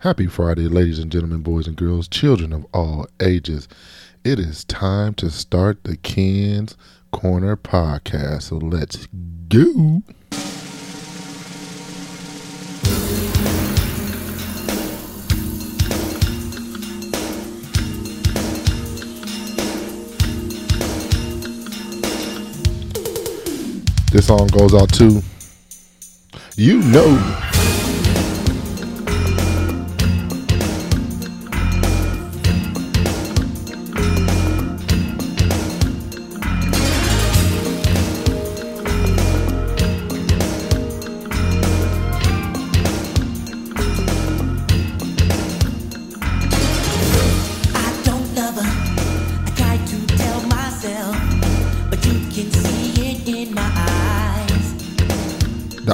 Happy Friday, ladies and gentlemen, boys and girls, children of all ages. It is time to start the Ken's Corner podcast. So let's go. This song goes out to you know.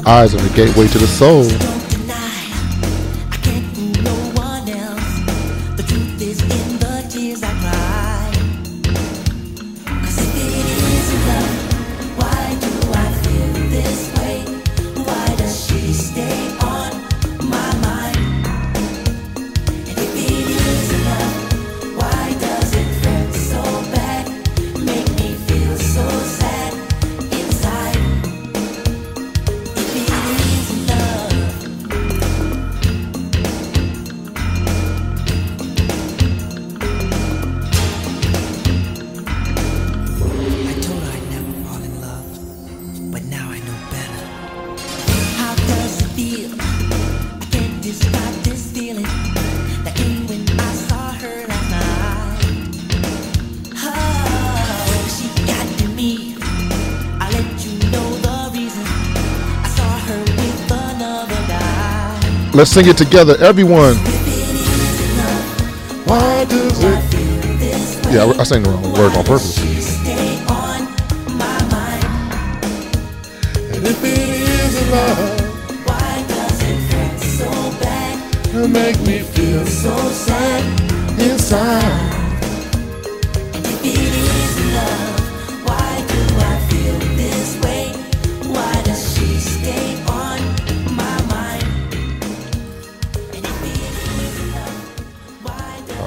Eyes are the gateway to the soul. Let's sing it together, everyone. It Why does I feel this way? Yeah, I, I sang the wrong word on purpose. It it it make me feel So sad. inside.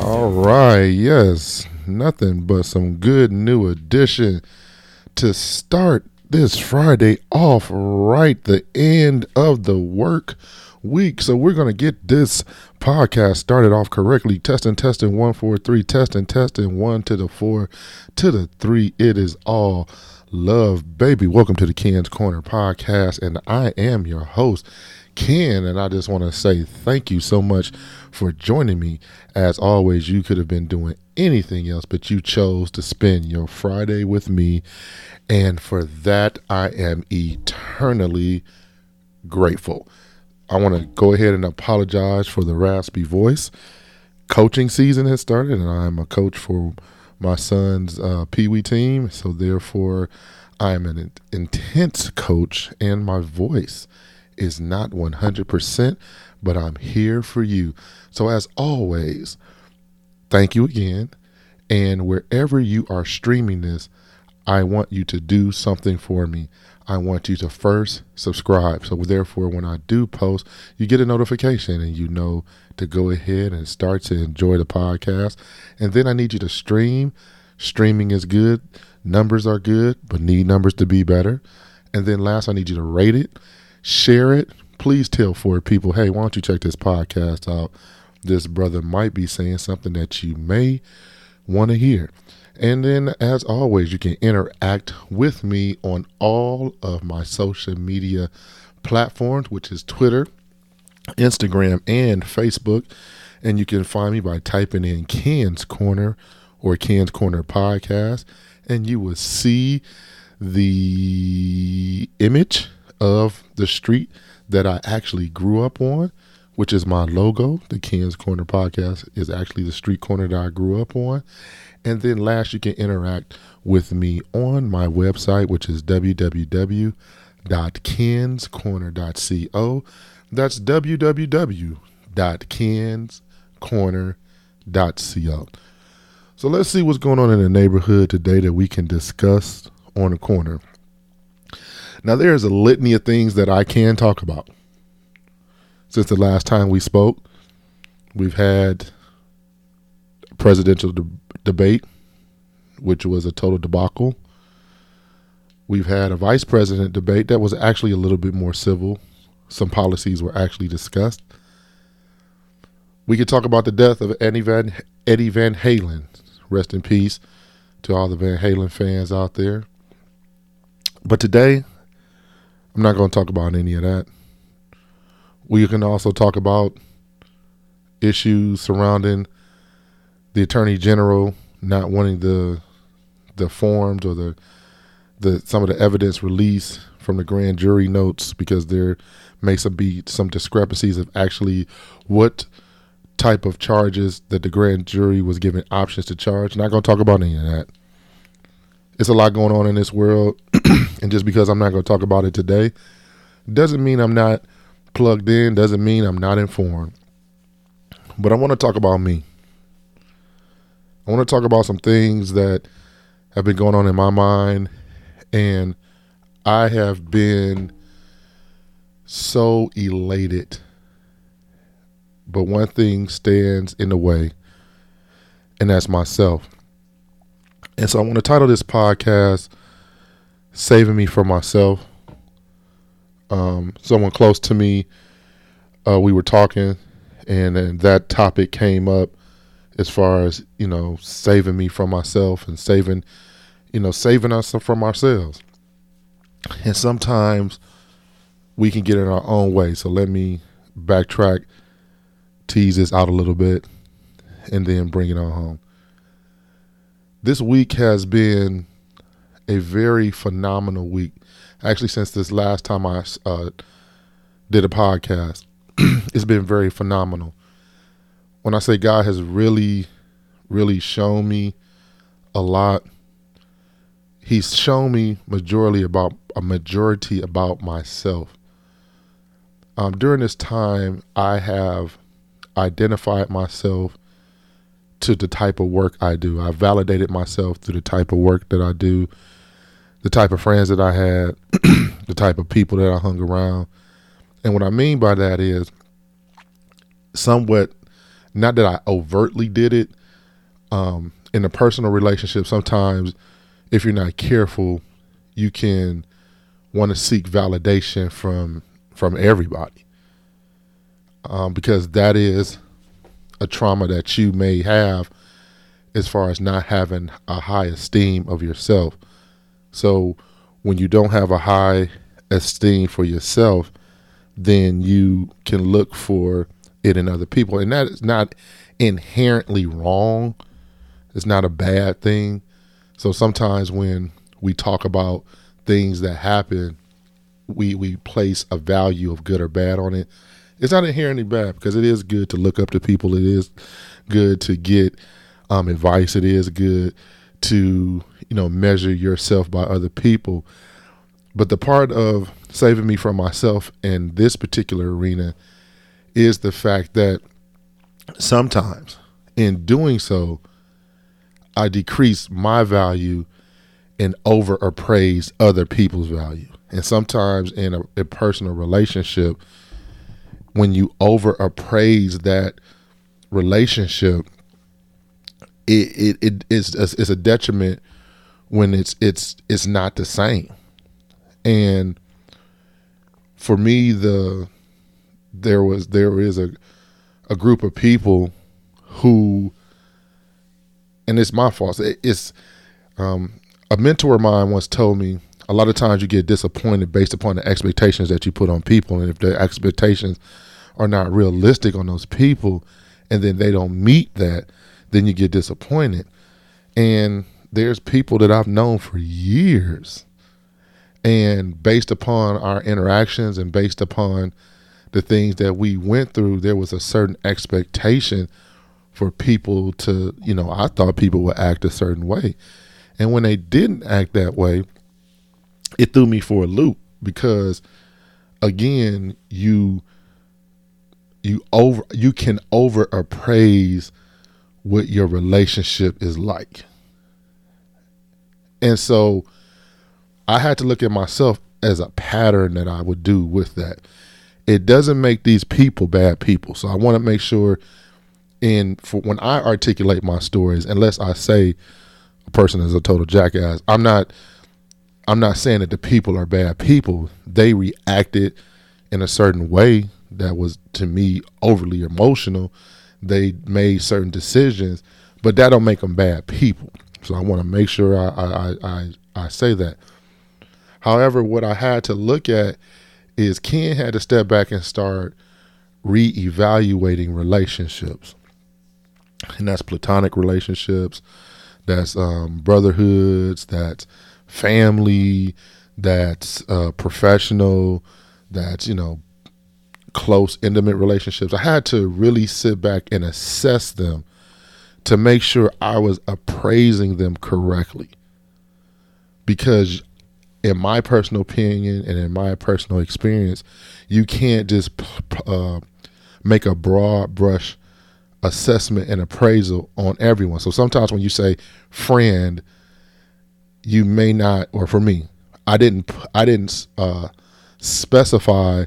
All right, yes, nothing but some good New Edition to start this Friday off right the end of the work week. So we're gonna get this podcast started off correctly. Testing, testing, one, four, three, testing, testing, one to the four, to the three. It is all love, baby. Welcome to the Ken's Corner podcast, and I am your host. Ken, and I just want to say thank you so much for joining me. As always, you could have been doing anything else, but you chose to spend your Friday with me. And for that, I am eternally grateful. I want to go ahead and apologize for the raspy voice. Coaching season has started, and I'm a coach for my son's uh, Pee Wee team. So, therefore, I'm an intense coach, and my voice is not 100%, but I'm here for you. So, as always, thank you again. And wherever you are streaming this, I want you to do something for me. I want you to first subscribe. So, therefore, when I do post, you get a notification and you know to go ahead and start to enjoy the podcast. And then I need you to stream. Streaming is good, numbers are good, but need numbers to be better. And then last, I need you to rate it, share it. Please tell four people, hey, why don't you check this podcast out? This brother might be saying something that you may want to hear. And then, as always, you can interact with me on all of my social media platforms, which is Twitter, Instagram, and Facebook. And you can find me by typing in Ken's Corner or Ken's Corner Podcast, and you will see the image of the street that I actually grew up on, which is my logo. The Ken's Corner Podcast is actually the street corner that I grew up on. And then last, you can interact with me on my website, which is www.kenscorner.co. That's www.kenscorner.co. So let's see what's going on in the neighborhood today that we can discuss on the corner. Now, there's a litany of things that I can talk about since the last time we spoke. We've had a presidential de- debate, which was a total debacle. We've had a vice president debate that was actually a little bit more civil. Some policies were actually discussed. We could talk about the death of Eddie Van Eddie Van Halen. Rest in peace to all the Van Halen fans out there. But today, I'm not going to talk about any of that. We can also talk about issues surrounding the attorney general not wanting the the forms or the the some of the evidence released from the grand jury notes because there may some be some discrepancies of actually what type of charges that the grand jury was given options to charge. Not going to talk about any of that. It's a lot going on in this world, and just because I'm not going to talk about it today, doesn't mean I'm not plugged in. Doesn't mean I'm not informed. But I want to talk about me. I want to talk about some things that have been going on in my mind, and I have been so elated. But one thing stands in the way, and that's myself. And so I want to title this podcast Saving Me from Myself. Um, someone close to me, uh, we were talking, and, and that topic came up as far as, you know, saving me from myself and saving, you know, saving us from ourselves. And sometimes we can get in our own way. So let me backtrack, tease this out a little bit, and then bring it on home. This week has been a very phenomenal week. Actually, since this last time I uh, did a podcast, it's been very phenomenal. When I say God has really, really shown me a lot, He's shown me majority about a majority about myself. Um, during this time, I have identified myself to the type of work I do. I validated myself through the type of work that I do, the type of friends that I had, the type of people that I hung around. And what I mean by that is somewhat, not that I overtly did it, um, in a personal relationship, sometimes if you're not careful, you can want to seek validation from from everybody um, because that is a trauma that you may have as far as not having a high esteem of yourself. So when you don't have a high esteem for yourself, then you can look for it in other people. And that is not inherently wrong. It's not a bad thing. So sometimes when we talk about things that happen, we we place a value of good or bad on it. It's not inherently bad because it is good to look up to people. It is good to get um, advice. It is good to you know measure yourself by other people. But the part of saving me from myself in this particular arena is the fact that sometimes in doing so, I decrease my value and over appraise other people's value. And sometimes in a, a personal relationship, when you over appraise that relationship, it, it, it is it's a detriment when it's it's it's not the same. And for me, the there was there is a a group of people who, and it's my fault. It's um, a mentor of mine once told me a lot of times you get disappointed based upon the expectations that you put on people, and if the expectations are not realistic on those people, and then they don't meet that, then you get disappointed. And there's people that I've known for years, and based upon our interactions and based upon the things that we went through, there was a certain expectation for people to, you know, I thought people would act a certain way. And when they didn't act that way, it threw me for a loop because again, you you over you can over appraise what your relationship is like. And so I had to look at myself as a pattern that I would do with that. It doesn't make these people bad people. So I want to make sure And for when I articulate my stories, unless I say a person is a total jackass, I'm not I'm not saying that the people are bad people. They reacted in a certain way that was to me overly emotional. They made certain decisions, but that don't make them bad people. So I want to make sure I, I, I, I say that. However, what I had to look at is Ken had to step back and start reevaluating relationships. And that's platonic relationships, that's um, brotherhoods, that's family, that's uh, professional, that's, you know, close, intimate relationships. I had to really sit back and assess them to make sure I was appraising them correctly. Because, in my personal opinion and in my personal experience, you can't just uh, make a broad brush assessment and appraisal on everyone. So sometimes when you say friend, you may not, or for me, I didn't, I didn't uh, specify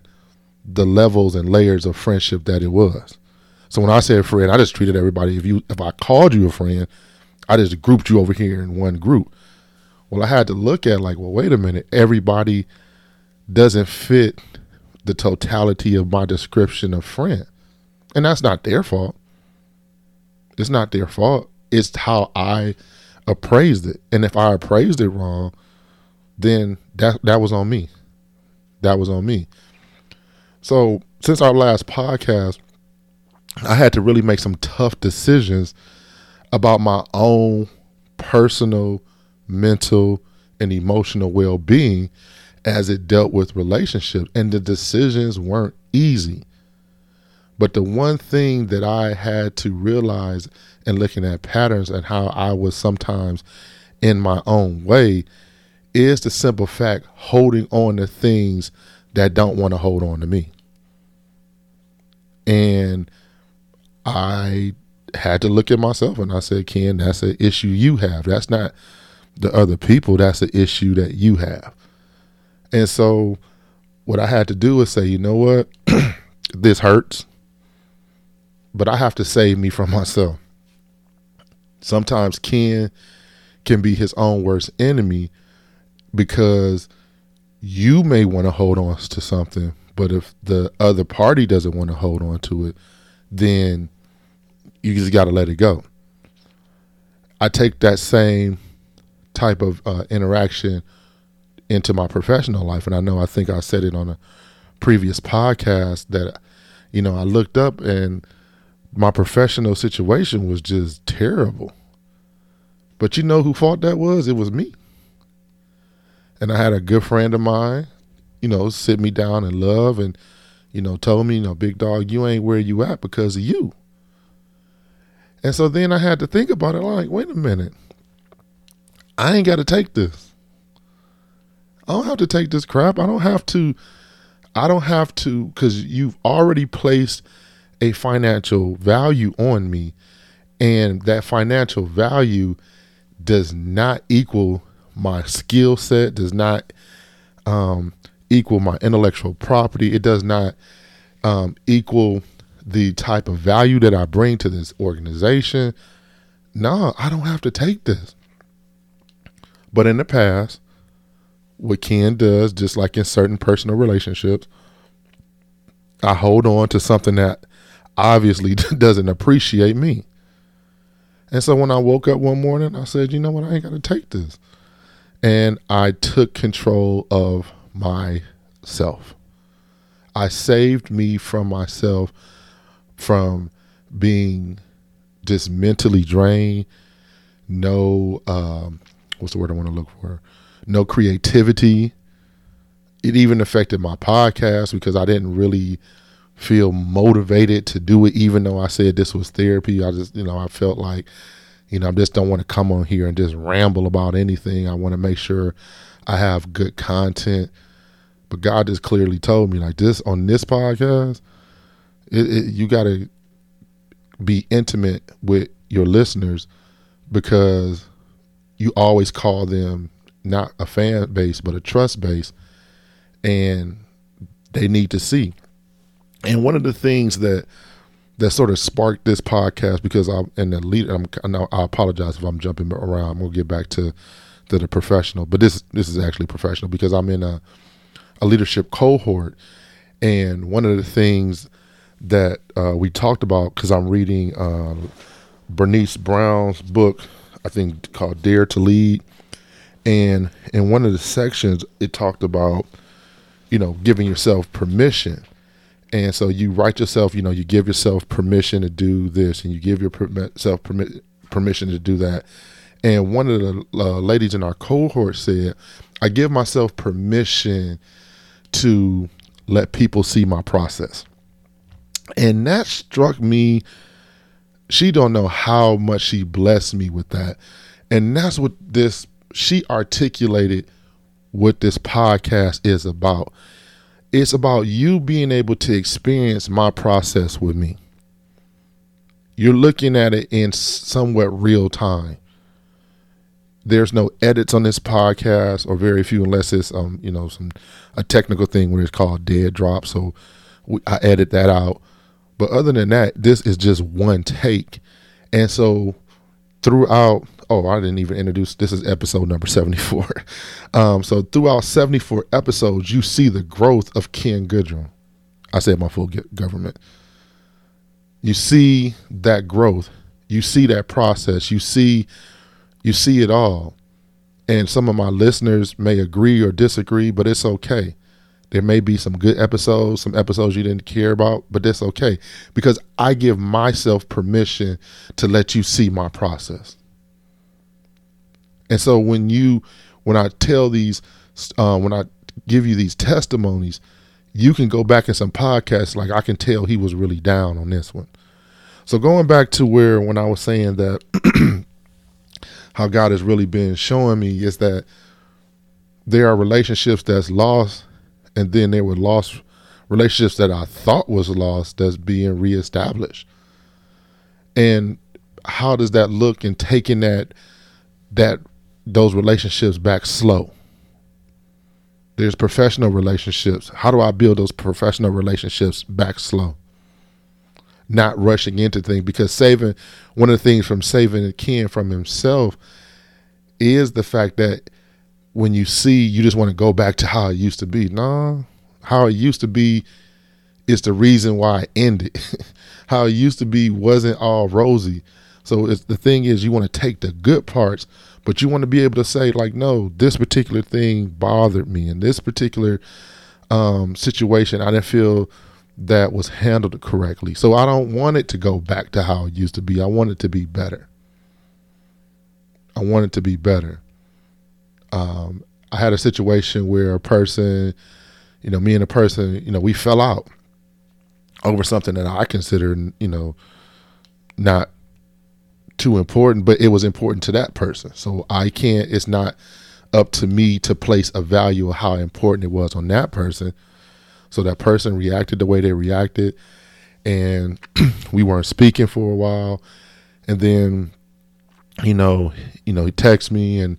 the levels and layers of friendship that it was. So when I said friend, I just treated everybody. If you if I called you a friend, I just grouped you over here in one group. Well, I had to look at like, well, wait a minute, everybody doesn't fit the totality of my description of friend. And that's not their fault. It's not their fault. It's how I appraised it. And if I appraised it wrong, then that that was on me. That was on me. So since our last podcast, I had to really make some tough decisions about my own personal, mental, and emotional well being as it dealt with relationships. And the decisions weren't easy. But the one thing that I had to realize in looking at patterns and how I was sometimes in my own way is the simple fact holding on to things that don't want to hold on to me. And I had to look at myself and I said, Ken, that's an issue you have. That's not the other people, that's an issue that you have. And so what I had to do is say, you know what? this hurts, but I have to save me from myself. Sometimes Ken can be his own worst enemy because you may want to hold on to something, but if the other party doesn't want to hold on to it, then you just got to let it go. I take that same type of uh, interaction into my professional life, and I know I think I said it on a previous podcast that you know I looked up and my professional situation was just terrible. But you know who fault that was? It was me. And I had a good friend of mine, you know, sit me down in love and, you know, told me, you know, big dog, you ain't where you at because of you. And so then I had to think about it like, wait a minute. I ain't got to take this. I don't have to take this crap. I don't have to I don't have to cuz you've already placed a financial value on me and that financial value does not equal my skill set, does not um, equal my intellectual property. It does not um, equal the type of value that I bring to this organization. No, I don't have to take this. But in the past, what Ken does, just like in certain personal relationships, I hold on to something that obviously doesn't appreciate me. And so when I woke up one morning, I said, you know what, I ain't got to take this. And I took control of myself. I saved me from myself from being just mentally drained, no, um, what's the word I want to look for? No creativity. It even affected my podcast because I didn't really feel motivated to do it, even though I said this was therapy. I just, you know, I felt like, you know, I just don't want to come on here and just ramble about anything. I want to make sure I have good content. But God just clearly told me, like this on this podcast, it, it, you got to be intimate with your listeners because you always call them not a fan base, but a trust base. And they need to see and one of the things that that sort of sparked this podcast because I'm and the lead I'm, I apologize if I'm jumping around. we'll get back to to the professional, but this this is actually professional because I'm in a a leadership cohort, and one of the things that uh, we talked about because I'm reading uh, Brené Brown's book, I think called Dare to Lead, and in one of the sections it talked about you know giving yourself permission. And so you write yourself, you know, you give yourself permission to do this, and you give yourself permission to do that. And one of the uh, ladies in our cohort said, "I give myself permission to let people see my process," and that struck me. She don't know how much she blessed me with that, and that's what this she articulated what this podcast is about it's about you being able to experience my process with me. You're looking at it in somewhat real time. There's no edits on this podcast, or very few, unless it's um, you know, some a technical thing where it's called dead drop. So I edit that out. But other than that, this is just one take. And so throughout oh i didn't even introduce this is episode number 74 um, so throughout 74 episodes you see the growth of ken goodrum. I said my full government. You see that growth. You see that process. You see you see it all. And some of my listeners may agree or disagree but it's okay there may be some good episodes, some episodes you didn't care about, but that's okay because I give myself permission to let you see my process. And so when you, when I tell these, uh, when I give you these testimonies, you can go back in some podcasts. Like I can tell he was really down on this one. So going back to where when I was saying that how God has really been showing me is that there are relationships that's lost and then there were lost relationships that I thought was lost that's being reestablished. And how does that look in taking that that those relationships back slow? There's professional relationships. How do I build those professional relationships back slow? Not rushing into things because saving one of the things from saving Ken from himself is the fact that when you see you just want to go back to how it used to be. No, how it used to be is the reason why it ended. how it used to be wasn't all rosy. So it's, the thing is, you want to take the good parts, but you want to be able to say, like, no, this particular thing bothered me, and this particular um, situation, I didn't feel that was handled correctly. So I don't want it to go back to how it used to be. I want it to be better. I want it to be better. Um, I had a situation where a person, you know, me and a person, you know, we fell out over something that I considered, you know, not too important, but it was important to that person. So I can't, it's not up to me to place a value of how important it was on that person. So that person reacted the way they reacted, and we weren't speaking for a while. And then, you know, you know, he texts me and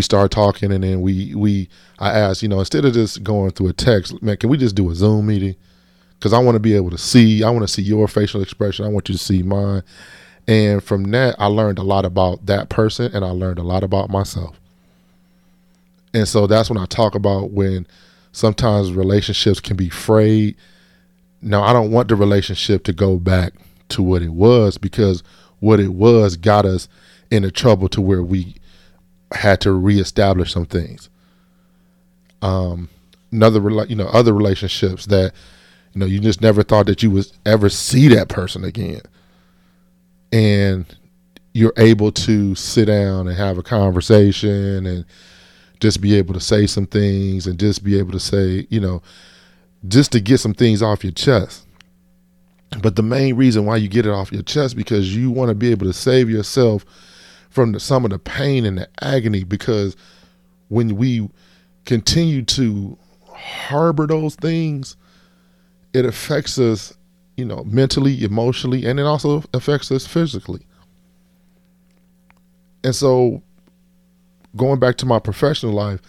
we started talking and then we we I asked, you know, instead of just going through a text, man, can we just do a Zoom meeting? Because I want to be able to see, I want to see your facial expression. I want you to see mine. And from that, I learned a lot about that person and I learned a lot about myself. And so that's when I talk about when sometimes relationships can be frayed. Now, I don't want the relationship to go back to what it was because what it was got us into trouble to where we had to reestablish some things. Um, another, you know, other relationships that, you know, you just never thought that you would ever see that person again, and you're able to sit down and have a conversation and just be able to say some things and just be able to say, you know, just to get some things off your chest. But the main reason why you get it off your chest because you want to be able to save yourself from the, some of the pain and the agony because when we continue to harbor those things, it affects us, you know, mentally, emotionally, and it also affects us physically. And so, going back to my professional life,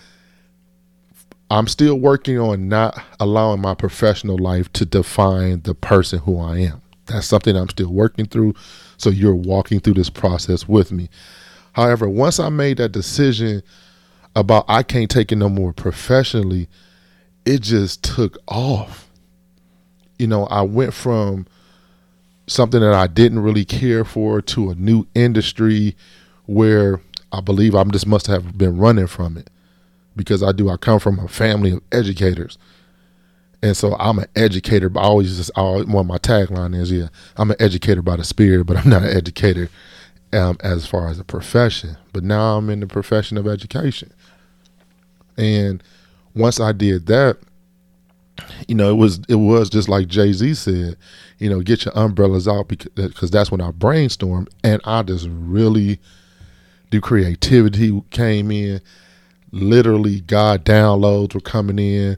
I'm still working on not allowing my professional life to define the person who I am. That's something I'm still working through. So you're walking through this process with me. However, once I made that decision about I can't take it no more professionally, it just took off. You know, I went from something that I didn't really care for to a new industry where I believe I just must have been running from it because I do. I come from a family of educators. And so I'm an educator, but I always just, I, one of my tagline is, yeah, I'm an educator by the spirit, but I'm not an educator um, as far as a profession. But now I'm in the profession of education. And once I did that, you know, it was it was just like Jay Z said, you know, get your umbrellas out because, because that's when I brainstormed, and I just really do creativity came in. Literally, God downloads were coming in,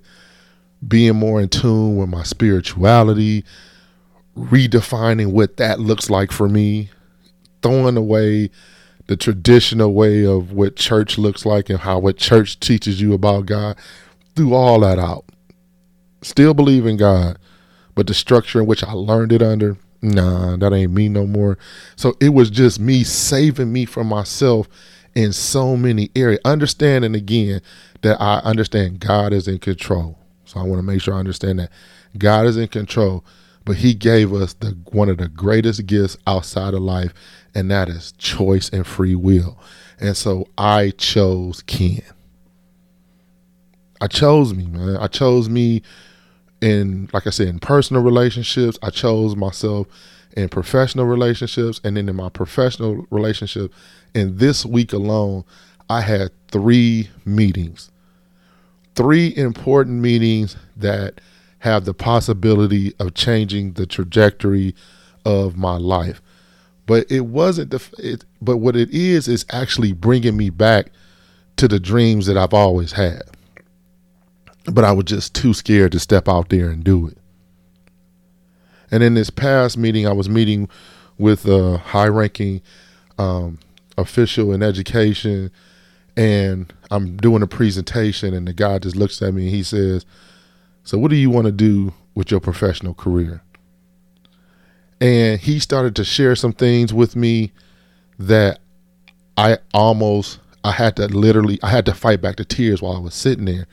being more in tune with my spirituality, redefining what that looks like for me, throwing away the traditional way of what church looks like and how what church teaches you about God, threw all that out. Still believe in God, but the structure in which I learned it under, nah, that ain't me no more. So it was just me saving me from myself in so many areas. Understanding again that I understand God is in control. So I want to make sure I understand that God is in control, but He gave us the one of the greatest gifts outside of life, and that is choice and free will. And so I chose Ken. I chose me, man. I chose me in, like I said, in personal relationships. I chose myself in professional relationships, and then in my professional relationship. And this week alone, I had three meetings, three important meetings that have the possibility of changing the trajectory of my life. But it wasn't the. It, but what it is is actually bringing me back to the dreams that I've always had. But I was just too scared to step out there and do it. And in this past meeting, I was meeting with a high-ranking um, official in education, and I'm doing a presentation, and the guy just looks at me and he says, "So, what do you want to do with your professional career?" And he started to share some things with me that I almost I had to literally I had to fight back the tears while I was sitting there.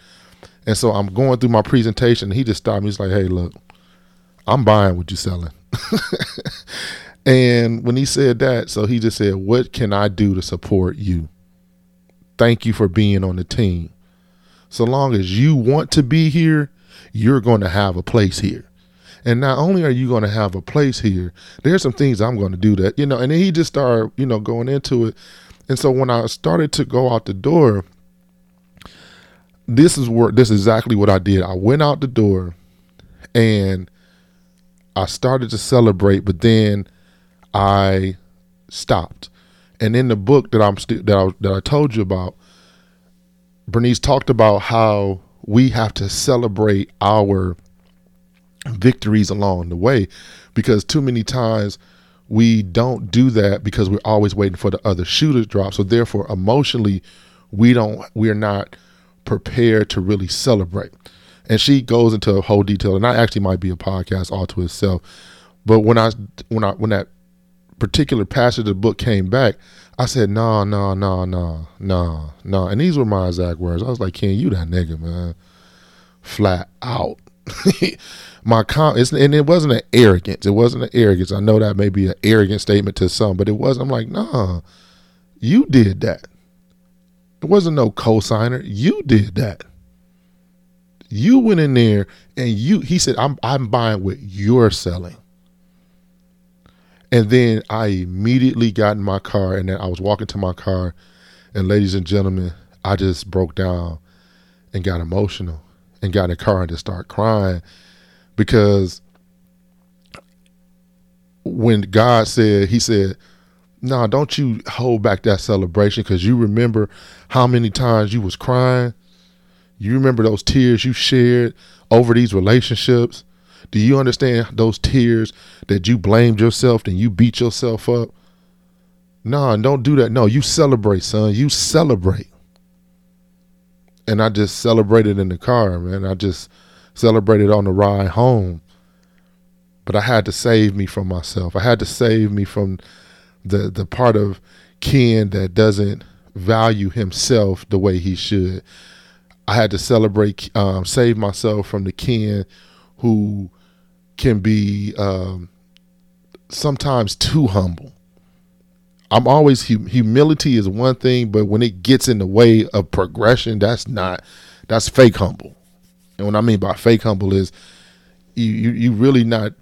And so I'm going through my presentation he just stopped me. He's like, Hey, look, I'm buying what you're selling. and when he said that, so he just said, What can I do to support you? Thank you for being on the team. So long as you want to be here, you're going to have a place here. And not only are you going to have a place here, there's some things I'm going to do that, you know, and then he just started, you know, going into it. And so when I started to go out the door, this is where this is exactly what I did. I went out the door and I started to celebrate, but then I stopped. And in the book that I'm st- that I that I told you about, Brené talked about how we have to celebrate our victories along the way because too many times we don't do that because we're always waiting for the other shoe to drop. So therefore emotionally we don't we're not prepared to really celebrate. And she goes into a whole detail and that actually might be a podcast all to itself. But when I when I when that particular passage of the book came back, I said, no, no, no, no, no, no. And these were my exact words. I was like, Ken, you that nigga, man. Flat out. my com and it wasn't an arrogance. It wasn't an arrogance. I know that may be an arrogant statement to some, but it wasn't. I'm like, nah, you did that. It wasn't no co-signer. You did that. You went in there and you he said, I'm I'm buying what you're selling. And then I immediately got in my car and then I was walking to my car and ladies and gentlemen, I just broke down and got emotional and got in the car and just started crying because when God said, He said, "No, nah, don't you hold back that celebration because you remember how many times you was crying. You remember those tears you shared over these relationships. Do you understand those tears that you blamed yourself and you beat yourself up? Nah, don't do that. No, you celebrate, son. You celebrate." And I just celebrated in the car, man. I just celebrated on the ride home. but I had to save me from myself. I had to save me from the the part of Ken that doesn't value himself the way he should. I had to celebrate, um, save myself from the Ken who can be um, sometimes too humble. I'm always humility is one thing, but when it gets in the way of progression, that's not that's fake humble. And what I mean by fake humble is you you, you really not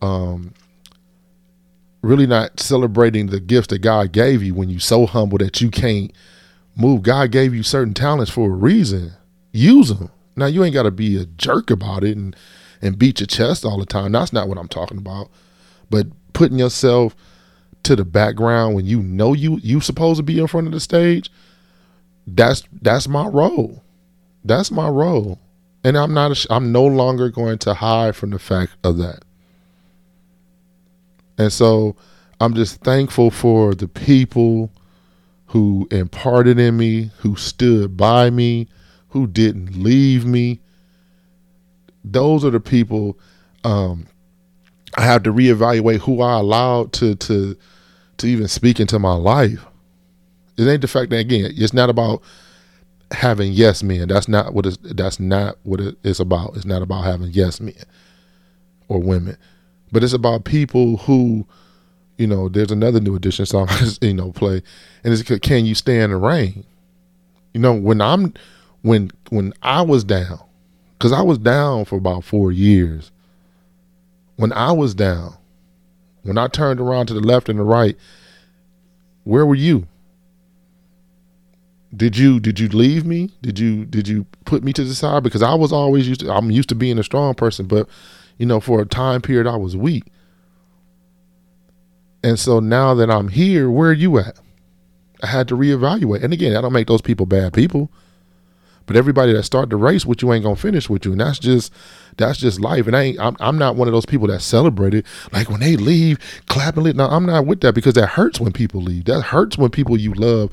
um really not celebrating the gifts that God gave you when you so humble that you can't move. God gave you certain talents for a reason. Use them. Now you ain't got to be a jerk about it and and beat your chest all the time. That's not what I'm talking about. But putting yourself to the background when you know you you supposed to be in front of the stage, that's that's my role. That's my role. And I'm not I'm no longer going to hide from the fact of that. And so I'm just thankful for the people who imparted in me, who stood by me, who didn't leave me. Those are the people um, I have to reevaluate who I allowed to to to even speak into my life. It ain't the fact that again, it's not about having yes men. That's not what it's that's not what it's about. It's not about having yes men or women. But it's about people who, you know, there's another new edition song you know, play. And it's can you stand the rain? You know, when I'm when when I was down, because I was down for about four years. When I was down, when I turned around to the left and the right, where were you? Did you did you leave me? Did you did you put me to the side? Because I was always used to I'm used to being a strong person, but you know, for a time period I was weak. And so now that I'm here, where are you at? I had to reevaluate. And again, I don't make those people bad people. But everybody that start the race with you ain't gonna finish with you, and that's just that's just life. And I ain't, I'm I'm not one of those people that celebrate it. Like when they leave, clapping it. No, I'm not with that because that hurts when people leave. That hurts when people you love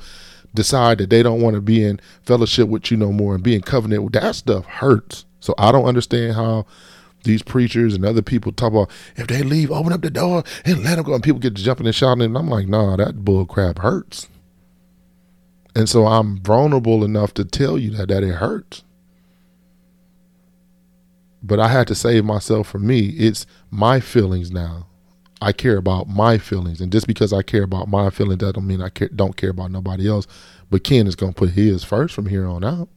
decide that they don't want to be in fellowship with you no more and be in covenant with that stuff hurts. So I don't understand how these preachers and other people talk about if they leave, open up the door and let them go. And people get jumping and shouting. And I'm like, nah, that bull crap hurts. And so I'm vulnerable enough to tell you that that it hurts. But I had to save myself from me. It's my feelings now. I care about my feelings, and just because I care about my feelings, that don't mean I care, don't care about nobody else. But Ken is gonna put his first from here on out.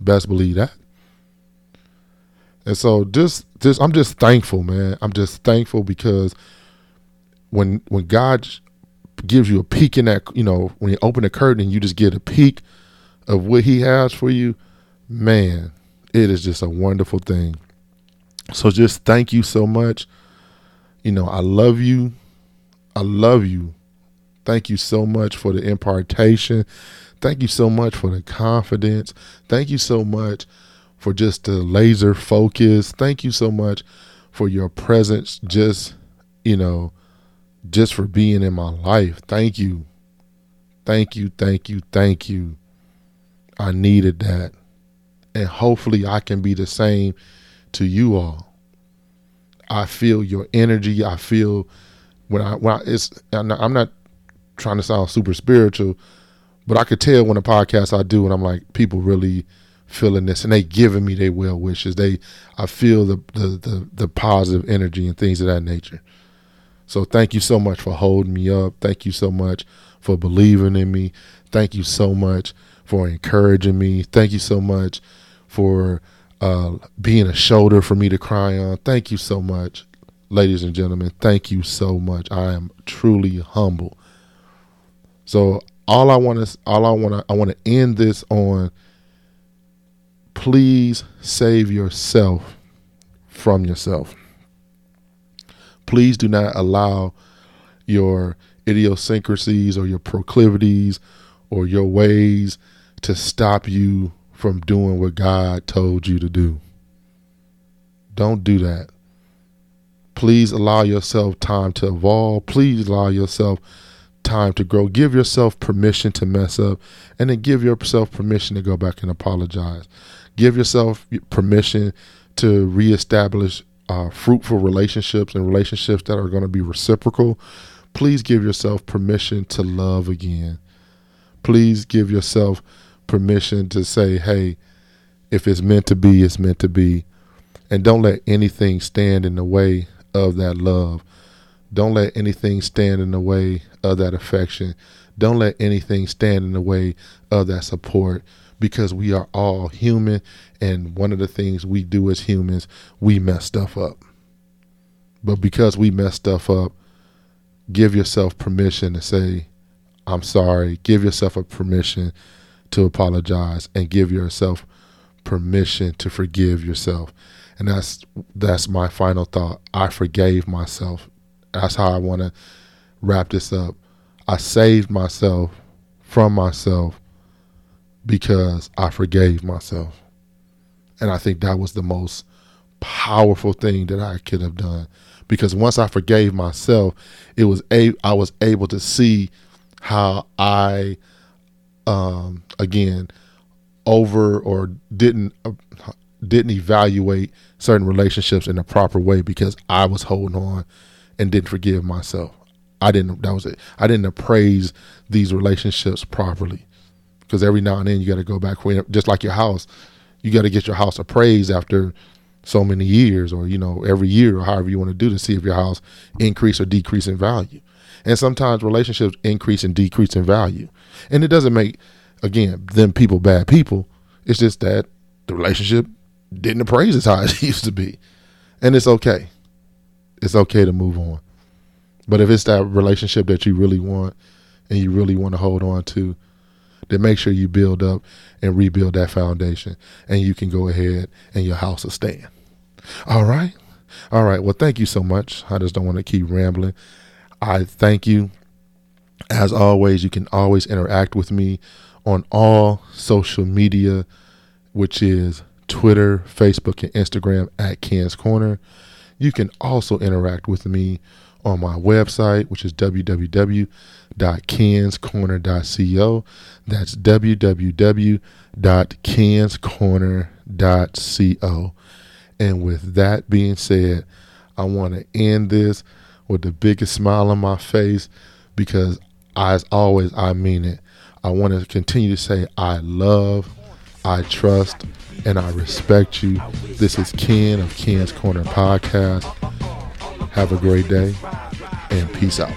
Best believe that. And so just just I'm just thankful, man. I'm just thankful because when when God gives you a peek in that, you know, when you open the curtain you just get a peek of what he has for you, man, it is just a wonderful thing. So just thank you so much. You know, I love you. I love you. Thank you so much for the impartation. Thank you so much for the confidence. Thank you so much for just the laser focus. Thank you so much for your presence just, you know, just for being in my life. Thank you. Thank you, thank you, thank you. I needed that. And hopefully I can be the same to you all. I feel your energy. I feel when I when I, it's I'm not, I'm not trying to sound super spiritual, but I could tell when a podcast I do and I'm like people really feeling this and they giving me their well wishes. They I feel the the the, the positive energy and things of that nature. So thank you so much for holding me up. Thank you so much for believing in me. Thank you so much for encouraging me. Thank you so much for uh, being a shoulder for me to cry on. Thank you so much, ladies and gentlemen. Thank you so much. I am truly humble. So all I want to, all I want to, I want to end this on. Please save yourself from yourself. Please do not allow your idiosyncrasies or your proclivities or your ways to stop you from doing what God told you to do. Don't do that. Please allow yourself time to evolve. Please allow yourself time to grow. Give yourself permission to mess up and then give yourself permission to go back and apologize. Give yourself permission to reestablish uh, fruitful relationships and relationships that are going to be reciprocal, please give yourself permission to love again. Please give yourself permission to say, hey, if it's meant to be, it's meant to be. And don't let anything stand in the way of that love. Don't let anything stand in the way of that affection. Don't let anything stand in the way of that support because we are all human. And one of the things we do as humans, we mess stuff up. But because we mess stuff up, give yourself permission to say, I'm sorry. Give yourself a permission to apologize and give yourself permission to forgive yourself. And that's that's my final thought. I forgave myself. That's how I want to wrap this up. I saved myself from myself because I forgave myself. And I think that was the most powerful thing that I could have done because once I forgave myself, it was a I was able to see how I um again over or didn't uh, didn't evaluate certain relationships in the proper way because I was holding on and didn't forgive myself. I didn't that was it. I didn't appraise these relationships properly. Because every now and then you got to go back just like your house. You got to get your house appraised after so many years or you know every year or however you want to do to see if your house increase or decrease in value. And sometimes relationships increase and decrease in value. And it doesn't make again them people bad people. It's just that the relationship didn't appraise as high as it used to be. And it's okay. It's okay to move on. But if it's that relationship that you really want and you really want to hold on to, then make sure you build up and rebuild that foundation and you can go ahead and your house will stand. All right. All right. Well, thank you so much. I just don't want to keep rambling. I thank you. As always, you can always interact with me on all social media, which is Twitter, Facebook, and Instagram at Ken's Corner. You can also interact with me on my website, which is www.kenscorner.co. That's www.kenscorner.co. And with that being said, I want to end this with the biggest smile on my face because, as always, I mean it. I want to continue to say, I love, I trust, and I respect you. This is Ken of Ken's Corner Podcast. Have a great day and peace out.